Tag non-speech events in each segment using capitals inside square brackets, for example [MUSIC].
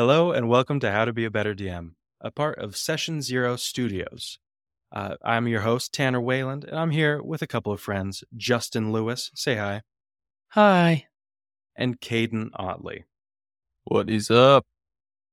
Hello and welcome to How to Be a Better DM, a part of Session Zero Studios. Uh, I'm your host, Tanner Wayland, and I'm here with a couple of friends, Justin Lewis, say hi, Hi. and Cayden Otley. What is up?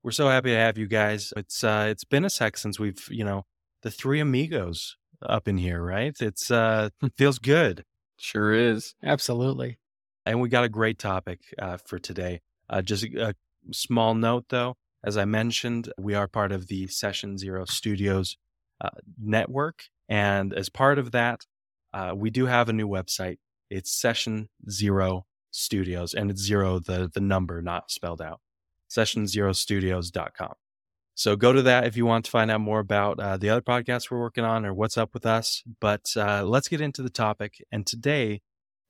We're so happy to have you guys. It's uh, it's been a sec since we've, you know, the three amigos up in here, right? It's uh, [LAUGHS] feels good, Sure is. Absolutely. and we got a great topic uh, for today. Uh, just a, a small note, though, as I mentioned, we are part of the Session Zero Studios uh, network, and as part of that, uh, we do have a new website. It's Session Zero Studios, and it's zero the the number, not spelled out. SessionZeroStudios.com. So go to that if you want to find out more about uh, the other podcasts we're working on or what's up with us. But uh, let's get into the topic. And today,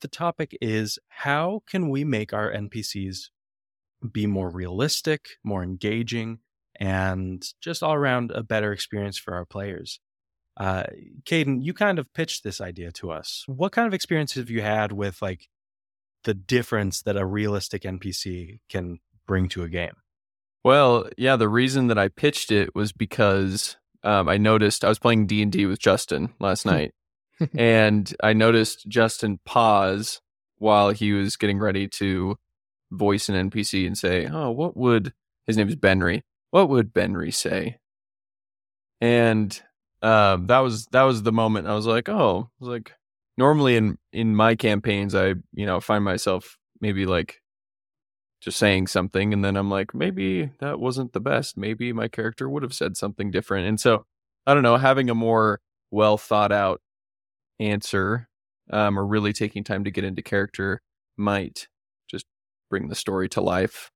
the topic is how can we make our NPCs be more realistic, more engaging, and just all around a better experience for our players. Uh, Cayden, you kind of pitched this idea to us. What kind of experience have you had with like the difference that a realistic NPC can bring to a game? Well, yeah, the reason that I pitched it was because um, I noticed I was playing D and D with Justin last night, [LAUGHS] and I noticed Justin pause while he was getting ready to voice an NPC and say, "Oh, what would his name is Benry? What would Benry say?" And um, that was that was the moment I was like, "Oh, was like." Normally in in my campaigns, I you know find myself maybe like just saying something and then I'm like maybe that wasn't the best maybe my character would have said something different and so I don't know having a more well thought out answer um, or really taking time to get into character might bring the story to life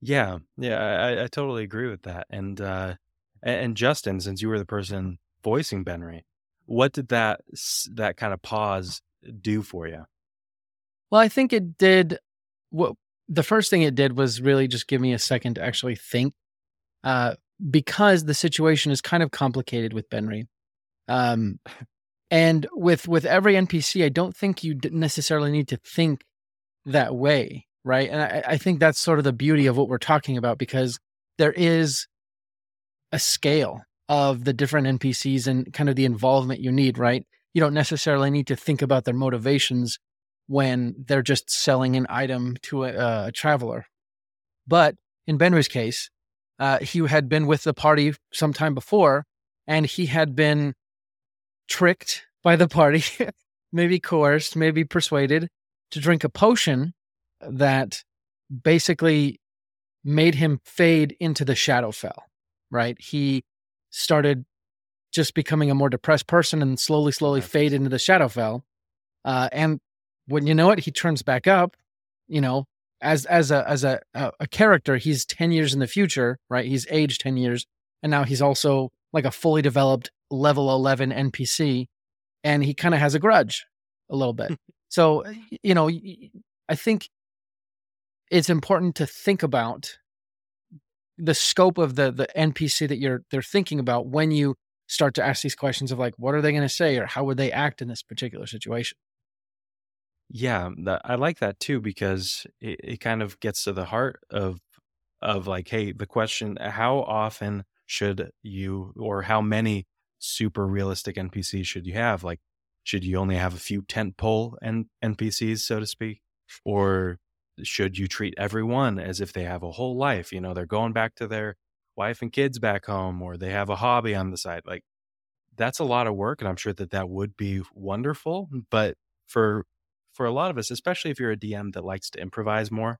Yeah, yeah, I, I totally agree with that. And uh, and Justin, since you were the person voicing Benry, what did that that kind of pause do for you? Well, I think it did what the first thing it did was really just give me a second to actually think. Uh, because the situation is kind of complicated with Benry. Um, and with with every NPC, I don't think you necessarily need to think that way, right? And I, I think that's sort of the beauty of what we're talking about because there is a scale of the different NPCs and kind of the involvement you need, right? You don't necessarily need to think about their motivations when they're just selling an item to a, a traveler. But in Benry's case, uh, he had been with the party sometime before, and he had been tricked by the party, [LAUGHS] maybe coerced, maybe persuaded to drink a potion that basically made him fade into the Shadowfell. Right? He started just becoming a more depressed person and slowly, slowly Right. fade into the Shadowfell. Uh, and when you know it, he turns back up. You know, as as a as a a, a character, he's ten years in the future, right? He's aged ten years, and now he's also like a fully developed level eleven NPC, and he kind of has a grudge a little bit. [LAUGHS] so you know, I think it's important to think about the scope of the the NPC that you're they're thinking about when you start to ask these questions of like what are they going to say or how would they act in this particular situation. Yeah, um, that, I like that too because it, it kind of gets to the heart of of like, hey, the question: How often should you, or how many super realistic NPCs should you have? Like, should you only have a few tentpole N- NPCs, so to speak, or should you treat everyone as if they have a whole life? You know, they're going back to their wife and kids back home, or they have a hobby on the side. Like, that's a lot of work, and I'm sure that that would be wonderful, but for for a lot of us, especially if you're a DM that likes to improvise more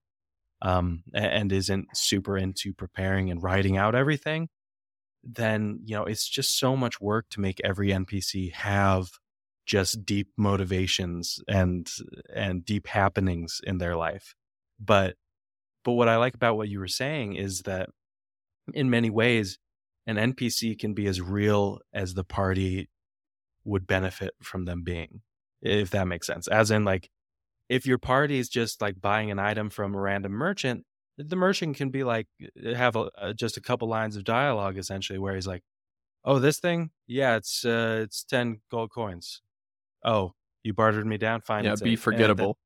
um, and isn't super into preparing and writing out everything, then you know it's just so much work to make every NPC have just deep motivations and and deep happenings in their life. But but what I like about what you were saying is that in many ways, an NPC can be as real as the party would benefit from them being if that makes sense. As in, like, if your party is just like buying an item from a random merchant, the merchant can be like have a, a, just a couple lines of dialogue essentially, where he's like, "Oh, this thing, yeah, it's uh, it's ten gold coins. Oh, you bartered me down, fine. yeah be eight." And then- forgettable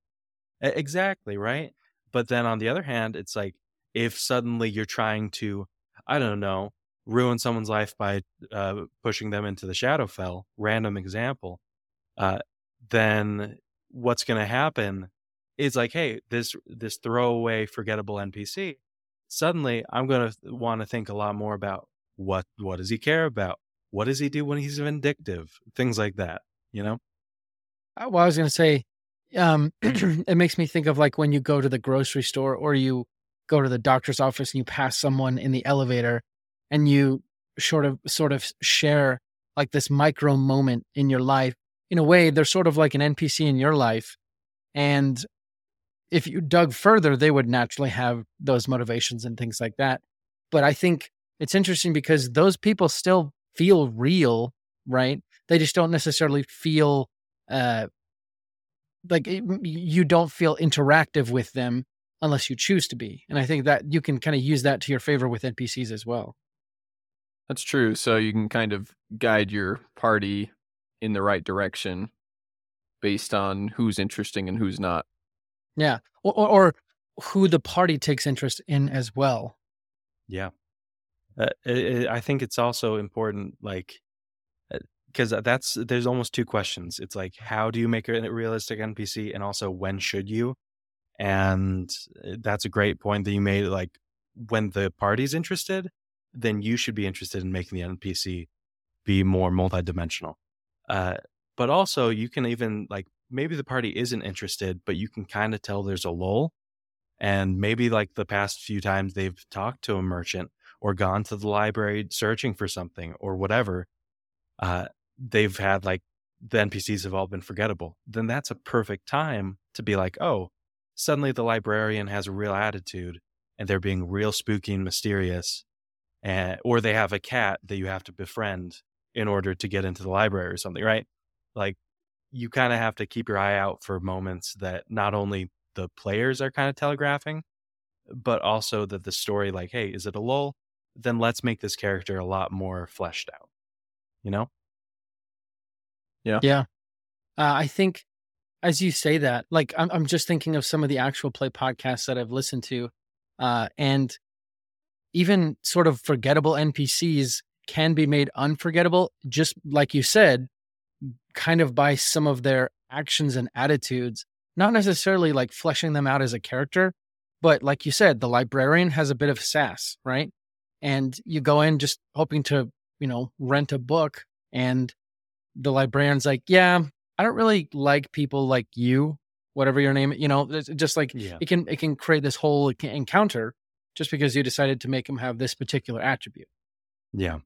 Exactly, right? But then on the other hand, it's like if suddenly you're trying to, I don't know, ruin someone's life by uh, pushing them into the Shadowfell, random example, uh, then what's going to happen is like, hey, this this throwaway, forgettable NPC. Suddenly, I'm going to want to think a lot more about what what does he care about? What does he do when he's vindictive? Things like that. You know. Uh, well, I was going to say, um, [CLEARS THROAT] it makes me think of like when you go to the grocery store or you go to the doctor's office and you pass someone in the elevator and you sort of sort of share like this micro moment in your life in a way they're sort of like an npc in your life and if you dug further they would naturally have those motivations and things like that but i think it's interesting because those people still feel real right? They just don't necessarily feel uh like you don't feel interactive with them unless you choose to be and i think that you can kind of use that to your favor with npcs as well that's true. So you can kind of guide your party in the right direction based on who's interesting and who's not. Yeah. Or, or, or who the party takes interest in as well. Yeah. Uh, it, it, I think it's also important, like, because uh, that's there's almost two questions. It's like, how do you make a realistic NPC, and also when should you? And uh, that's a great point that you made. Like, when the party's interested, then you should be interested in making the NPC be more multidimensional. Uh, but also, you can even like maybe the party isn't interested, but you can kind of tell there's a lull. And maybe like the past few times they've talked to a merchant or gone to the library searching for something or whatever, uh, they've had like the NPCs have all been forgettable. Then that's a perfect time to be like, oh, suddenly the librarian has a real attitude and they're being real spooky and mysterious and or they have a cat that you have to befriend in order to get into the library or something, right? Like you kind of have to keep your eye out for moments that not only the players are kind of telegraphing, but also that the story, like, hey, is it a lull? Then let's make this character a lot more fleshed out. You know? Yeah. Yeah. Uh, I think as you say that, like, I'm, I'm just thinking of some of the actual play podcasts that I've listened to. Uh, and even sort of forgettable NPCs can be made unforgettable, just like you said, kind of by some of their actions and attitudes, not necessarily like fleshing them out as a character, but like you said, the librarian has a bit of sass, right? And you go in just hoping to, you know, rent a book, and the librarian's like, Yeah, I don't really like people like you, whatever your name, you know, just like yeah. it can it can create this whole encounter just because you decided to make him have this particular attribute. Yeah.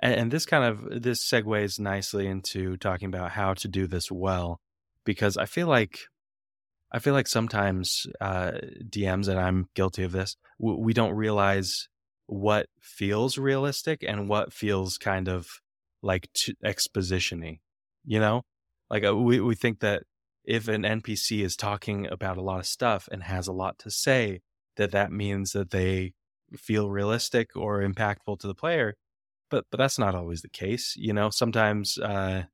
And, and this kind of this segues nicely into talking about how to do this well because I feel like I feel like sometimes uh, DMs, and I'm guilty of this, we, we don't realize what feels realistic and what feels kind of like t- expositiony. You know, like uh, we we think that if an NPC is talking about a lot of stuff and has a lot to say, that that means that they feel realistic or impactful to the player but but that's not always the case you know? Sometimes uh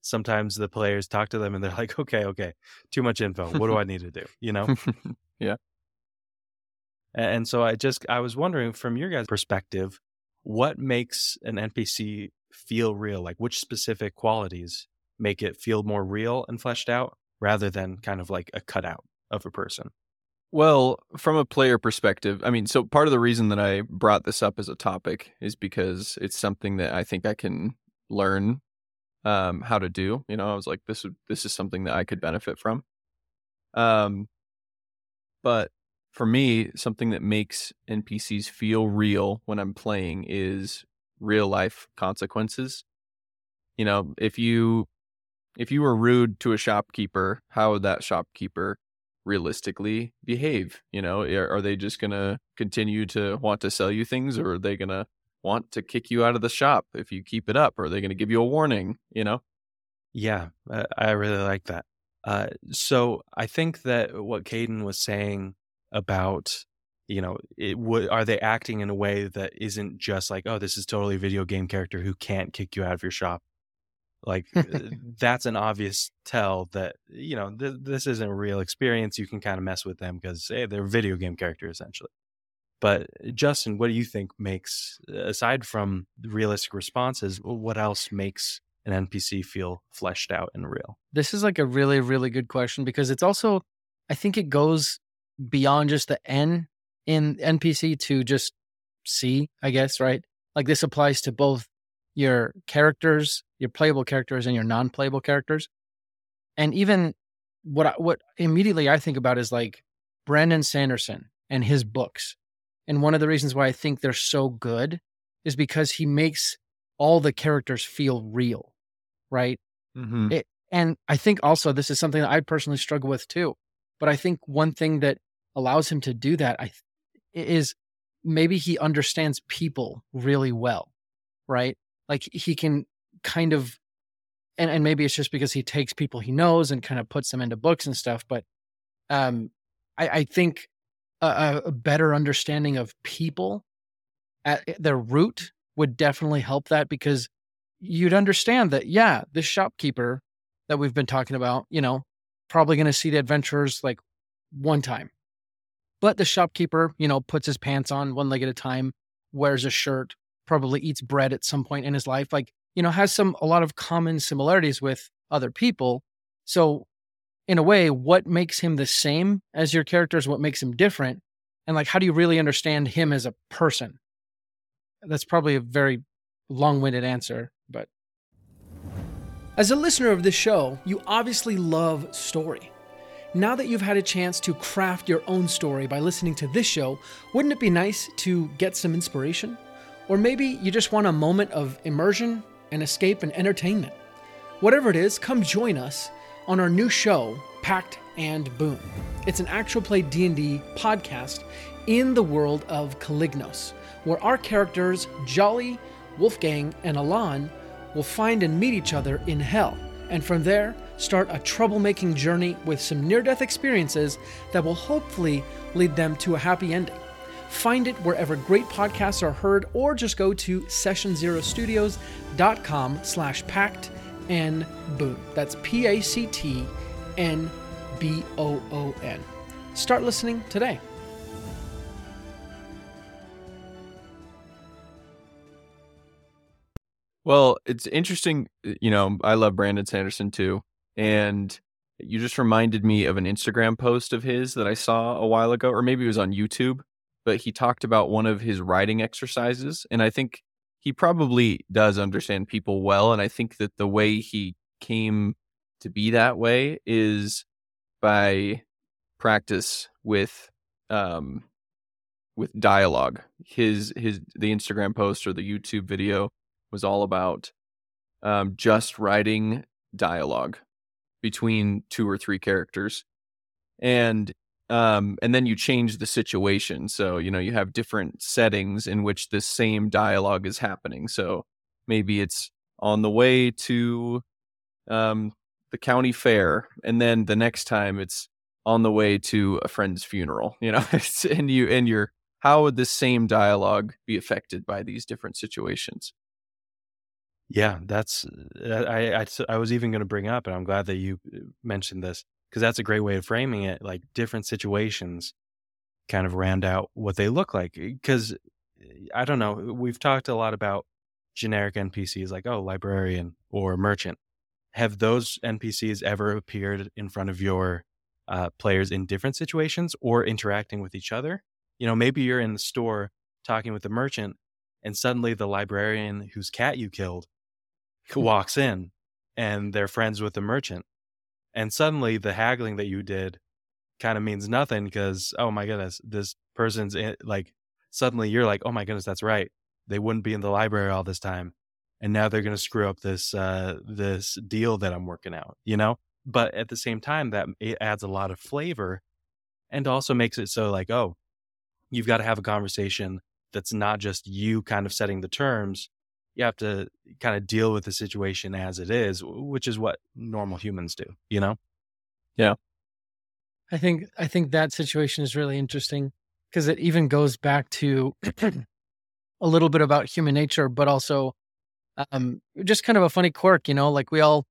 sometimes the players talk to them and they're like okay okay too much info what do i need to do? You know? [LAUGHS] Yeah. And so i just i was wondering from your guys perspective what makes an npc feel real like which specific qualities make it feel more real and fleshed out rather than kind of like a cutout of a person well, from a player perspective, I mean, so part of the reason that I brought this up as a topic is because it's something that I think I can learn um, how to do. You know, I was like, this this is something that I could benefit from. Um, but for me, something that makes NPCs feel real when I'm playing is real life consequences. You know, if you if you were rude to a shopkeeper, how would that shopkeeper realistically behave? You know, are, they just going to continue to want to sell you things or are they going to want to kick you out of the shop if you keep it up? Or are they going to give you a warning? You know? Yeah, I really like that. Uh, so I think that what Cayden was saying about, you know, it would are they acting in a way that isn't just like, oh, this is totally a video game character who can't kick you out of your shop. Like uh, [LAUGHS] that's an obvious tell that you know th- this isn't a real experience. You can kind of mess with them because hey, they're a video game character essentially. But Justin, what do you think makes aside from realistic responses, what else makes an NPC feel fleshed out and real? This is like a really, really good question because it's also, I think it goes beyond just the N in NPC to just see, I guess, right? Like this applies to both your characters, your playable characters, and your non playable characters. And even what I, what immediately I think about is like Brandon Sanderson and his books. And one of the reasons why I think they're so good is because he makes all the characters feel real, right? Mm-hmm. It, and I think also this is something that I personally struggle with too. But I think one thing that allows him to do that I is maybe he understands people really well, right? Like he can kind of and, and maybe it's just because he takes people he knows and kind of puts them into books and stuff, but um I, I think a, a better understanding of people at their root would definitely help that because you'd understand that, yeah, this shopkeeper that we've been talking about, you know, probably going to see the adventurers like one time. But the shopkeeper, you know, puts his pants on one leg at a time, wears a shirt, probably eats bread at some point in his life, like, you know, has some, a lot of common similarities with other people. So, in a way, what makes him the same as your characters, what makes him different? And like, how do you really understand him as a person? That's probably a very long winded answer, but. As a listener of this show, you obviously love story. Now that you've had a chance to craft your own story by listening to this show, wouldn't it be nice to get some inspiration? Or maybe you just want a moment of immersion and escape and entertainment. Whatever it is, come join us on our new show, Pact and Boon. It's an actual play D&D podcast in the world of Calignos, where our characters Jolly, Wolfgang, and Alan will find and meet each other in hell, and from there start a troublemaking journey with some near-death experiences that will hopefully lead them to a happy ending. Find it wherever great podcasts are heard, or just go to sessionzerostudios.com slash pact and boon. That's P-A-C-T-N-B-O-O-N. Start listening today. Well, it's interesting. You know, I love Brandon Sanderson too. And you just reminded me of an Instagram post of his that I saw a while ago, or maybe it was on YouTube, but he talked about one of his writing exercises. And I think he probably does understand people well. And I think that the way he came to be that way is by practice with um with dialogue. His his the Instagram post or the YouTube video was all about um, just writing dialogue between two or three characters, and um, and then you change the situation. So you know you have different settings in which this same dialogue is happening. So maybe it's on the way to um, the county fair, and then the next time it's on the way to a friend's funeral. You know, [LAUGHS] and you and your how would this same dialogue be affected by these different situations? Yeah, that's uh, I I, I was even going to bring up, and I'm glad that you uh, mentioned this because that's a great way of framing it. Like different situations kind of round out what they look like. Because I don't know, we've talked a lot about generic NPCs like oh librarian or merchant. Have those NPCs ever appeared in front of your uh, players in different situations or interacting with each other? You know, maybe you're in the store talking with the merchant, and suddenly the librarian whose cat you killed walks in and they're friends with the merchant. And suddenly the haggling that you did kind of means nothing because, oh my goodness, this person's in, like, suddenly you're like, oh my goodness, that's right. They wouldn't be in the library all this time. And now they're going to screw up this, uh, this deal that I'm working out, you know? But at the same time, that it adds a lot of flavor and also makes it so like, oh, you've got to have a conversation that's not just you kind of setting the terms, you have to kind of deal with the situation as it is, which is what normal humans do, you know? Yeah. I think I think that situation is really interesting because it even goes back to [CLEARS THROAT] a little bit about human nature, but also um, just kind of a funny quirk, you know, like we all,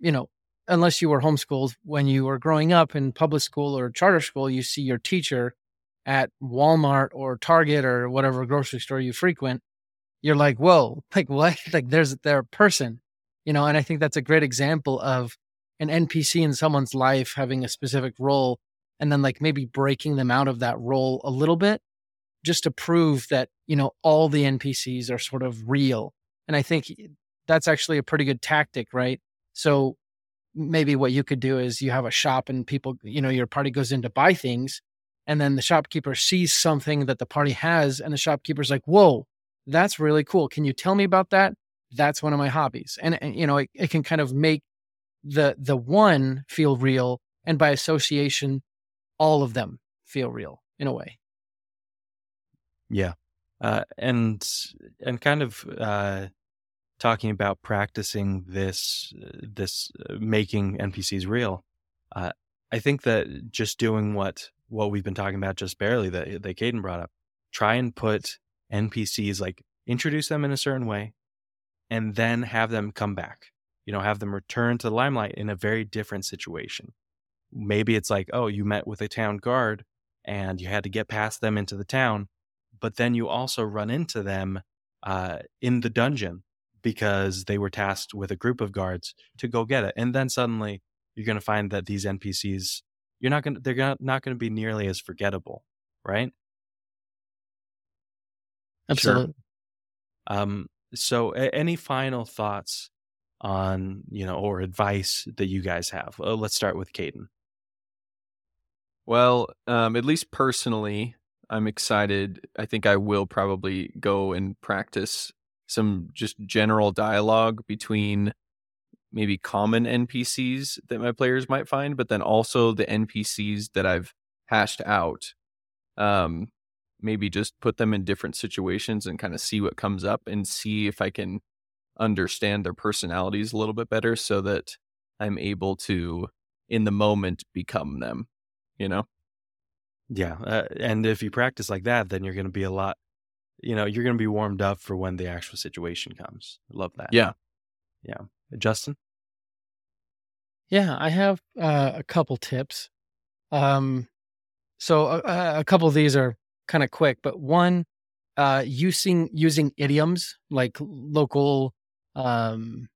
you know, unless you were homeschooled when you were growing up in public school or charter school, you see your teacher at Walmart or Target or whatever grocery store you frequent, you're like, whoa, [LAUGHS] like what? [LAUGHS] Like there's their person, you know. And I think that's a great example of an NPC in someone's life having a specific role, and then like maybe breaking them out of that role a little bit, just to prove that you know all the NPCs are sort of real. And I think that's actually a pretty good tactic, right? So maybe what you could do is you have a shop and people, you know, your party goes in to buy things and then the shopkeeper sees something that the party has and the shopkeeper's like whoa that's really cool. Can you tell me about that? That's one of my hobbies. And, and you know it, it, can kind of make the the one feel real and by association all of them feel real in a way. Yeah. Uh, and and kind of uh, talking about practicing this this uh, making npcs real uh, i think that just doing what what we've been talking about just barely that that Cayden brought up. Try and put NPCs like introduce them in a certain way, and then have them come back. You know, have them return to the limelight in a very different situation. Maybe it's like, oh, you met with a town guard and you had to get past them into the town, but then you also run into them uh, in the dungeon because they were tasked with a group of guards to go get it. And then suddenly you're going to find that these NPCs you're not going to, they're not, not going to be nearly as forgettable, right? Absolutely. Sure. Um, so a- any final thoughts on, you know, or advice that you guys have? Uh, let's start with Cayden. Well, um, at least personally, I'm excited. I think I will probably go and practice some just general dialogue between maybe common NPCs that my players might find, but then also the NPCs that I've hashed out. Um, maybe just put them in different situations and kind of see what comes up and see if I can understand their personalities a little bit better so that I'm able to, in the moment, become them, you know? Yeah. Uh, and if you practice like that, then you're going to be a lot, you know, you're going to be warmed up for when the actual situation comes. Love that. Yeah. Yeah. Justin? Yeah, I have uh, a couple tips. Um, so uh, uh a couple of these are kind of quick, but one, uh, using using idioms like local, um,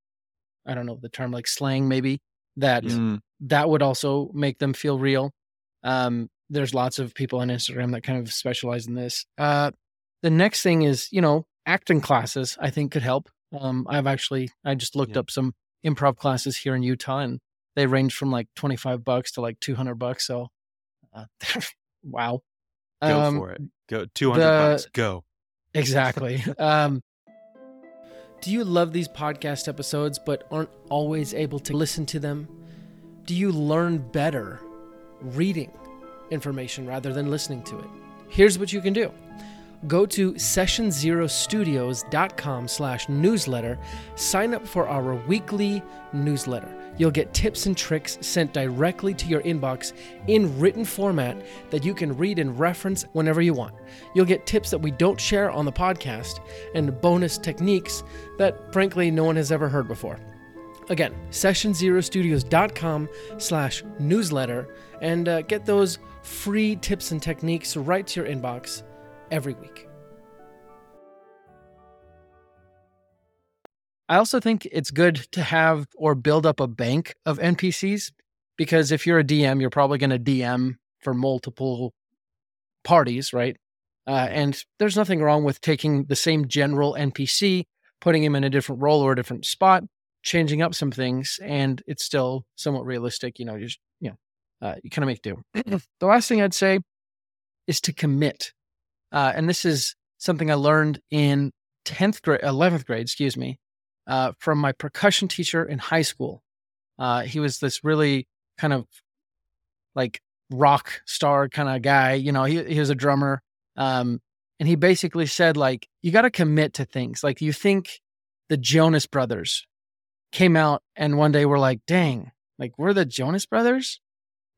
I don't know the term, like slang, maybe that mm. that would also make them feel real. Um, there's lots of people on Instagram that kind of specialize in this. Uh, the next thing is, you know, acting classes. I think could help. Um, I've actually I just looked yeah. up some improv classes here in Utah, and they range from like twenty five bucks to like two hundred bucks. So, uh, [LAUGHS] wow, go um, for it. Go two hundred bucks. Go. Exactly. [LAUGHS] um, do you love these podcast episodes but aren't always able to listen to them? Do you learn better reading information rather than listening to it? Here's what you can do go to sessionzerostudios.com slash newsletter sign up for our weekly newsletter. You'll get tips and tricks sent directly to your inbox in written format that you can read and reference whenever you want. You'll get tips that we don't share on the podcast and bonus techniques that frankly no one has ever heard before. Again sessionzerostudios.com slash newsletter and uh, get those free tips and techniques right to your inbox every week. I also think it's good to have or build up a bank of NPCs because if you're a DM, you're probably going to DM for multiple parties, right? Uh, and there's nothing wrong with taking the same general NPC, putting him in a different role or a different spot, changing up some things, and it's still somewhat realistic. You know, you just, you know, uh, you kind of make do. [CLEARS THROAT] the last thing I'd say is to commit uh, and this is something I learned in 10th grade, 11th grade, excuse me, uh, from my percussion teacher in high school. Uh, he was this really kind of like rock star kind of guy. You know, he, he was a drummer. Um, and he basically said, like, you got to commit to things. Like, you think the Jonas Brothers came out and one day we're like, dang, like, we're the Jonas Brothers?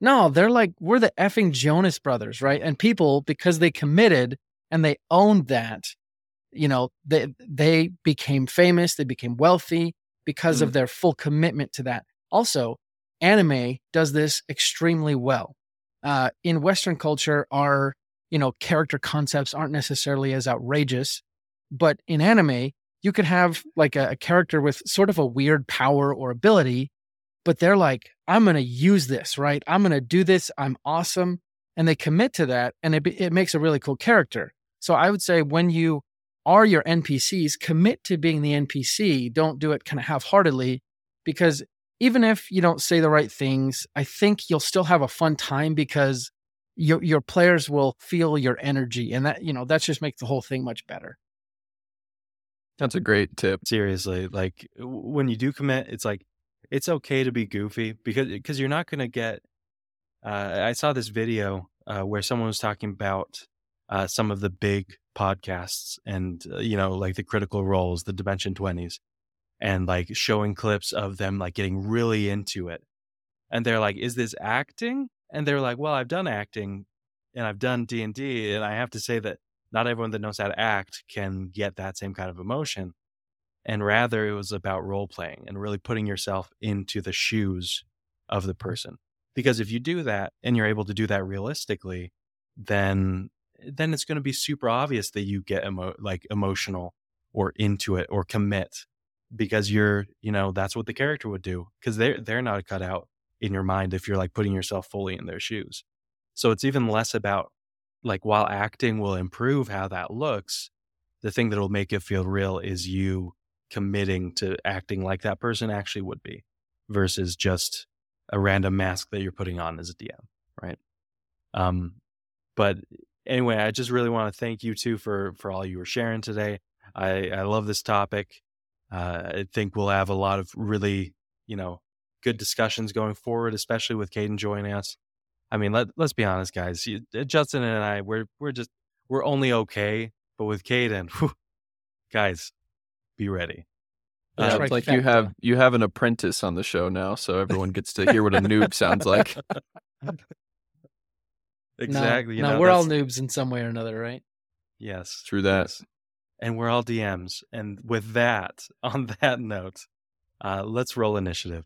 No, they're like, we're the effing Jonas Brothers, right? And people, because they committed, and they owned that you know they they became famous they became wealthy because mm. of their full commitment to that also anime does this extremely well uh, in western culture our you know, character concepts aren't necessarily as outrageous. But in anime, you could have like a, a character with sort of a weird power or ability, but they're like, I'm going to use this, right? I'm going to do this. I'm awesome. And they commit to that. And it, it makes a really cool character. So I would say when you are your NPCs, commit to being the NPC. Don't do it kind of half heartedly because even if you don't say the right things, I think you'll still have a fun time because your your players will feel your energy and that you know that just makes the whole thing much better. That's a great tip. Seriously, like when you do commit, it's like it's okay to be goofy because because you're not going to get. Uh, I saw this video uh, where someone was talking about uh, some of the big podcasts and uh, you know like the critical roles, the Dimension Twenties, and like showing clips of them like getting really into it, and they're like, "Is this acting?" And they're like, "Well, I've done acting, and I've done D and D, and I have to say that not everyone that knows how to act can get that same kind of emotion." and rather it was about role playing and really putting yourself into the shoes of the person because if you do that and you're able to do that realistically then then it's going to be super obvious that you get emo- like emotional or into it or commit because you're you know that's what the character would do because they're they're not cut out in your mind if you're like putting yourself fully in their shoes so it's even less about like while acting will improve how that looks the thing that will make it feel real is you committing to acting like that person actually would be versus just a random mask that you're putting on as a DM, right? Um, but anyway, I just really want to thank you too for for all you were sharing today. I I love this topic. Uh, I think we'll have a lot of really you know good discussions going forward, especially with Cayden joining us. I mean, let let's be honest, guys. You, Justin and I, we're we're just we're only okay, but with Cayden, whew, guys, be ready. Yeah, it's like you have you have an apprentice on the show now, so everyone gets to hear what a noob sounds like. [LAUGHS] exactly. No, no we're all noobs in some way or another, right? Yes. True that. Yes. And we're all DMs. And with that, [LAUGHS] on that note, uh, let's roll initiative.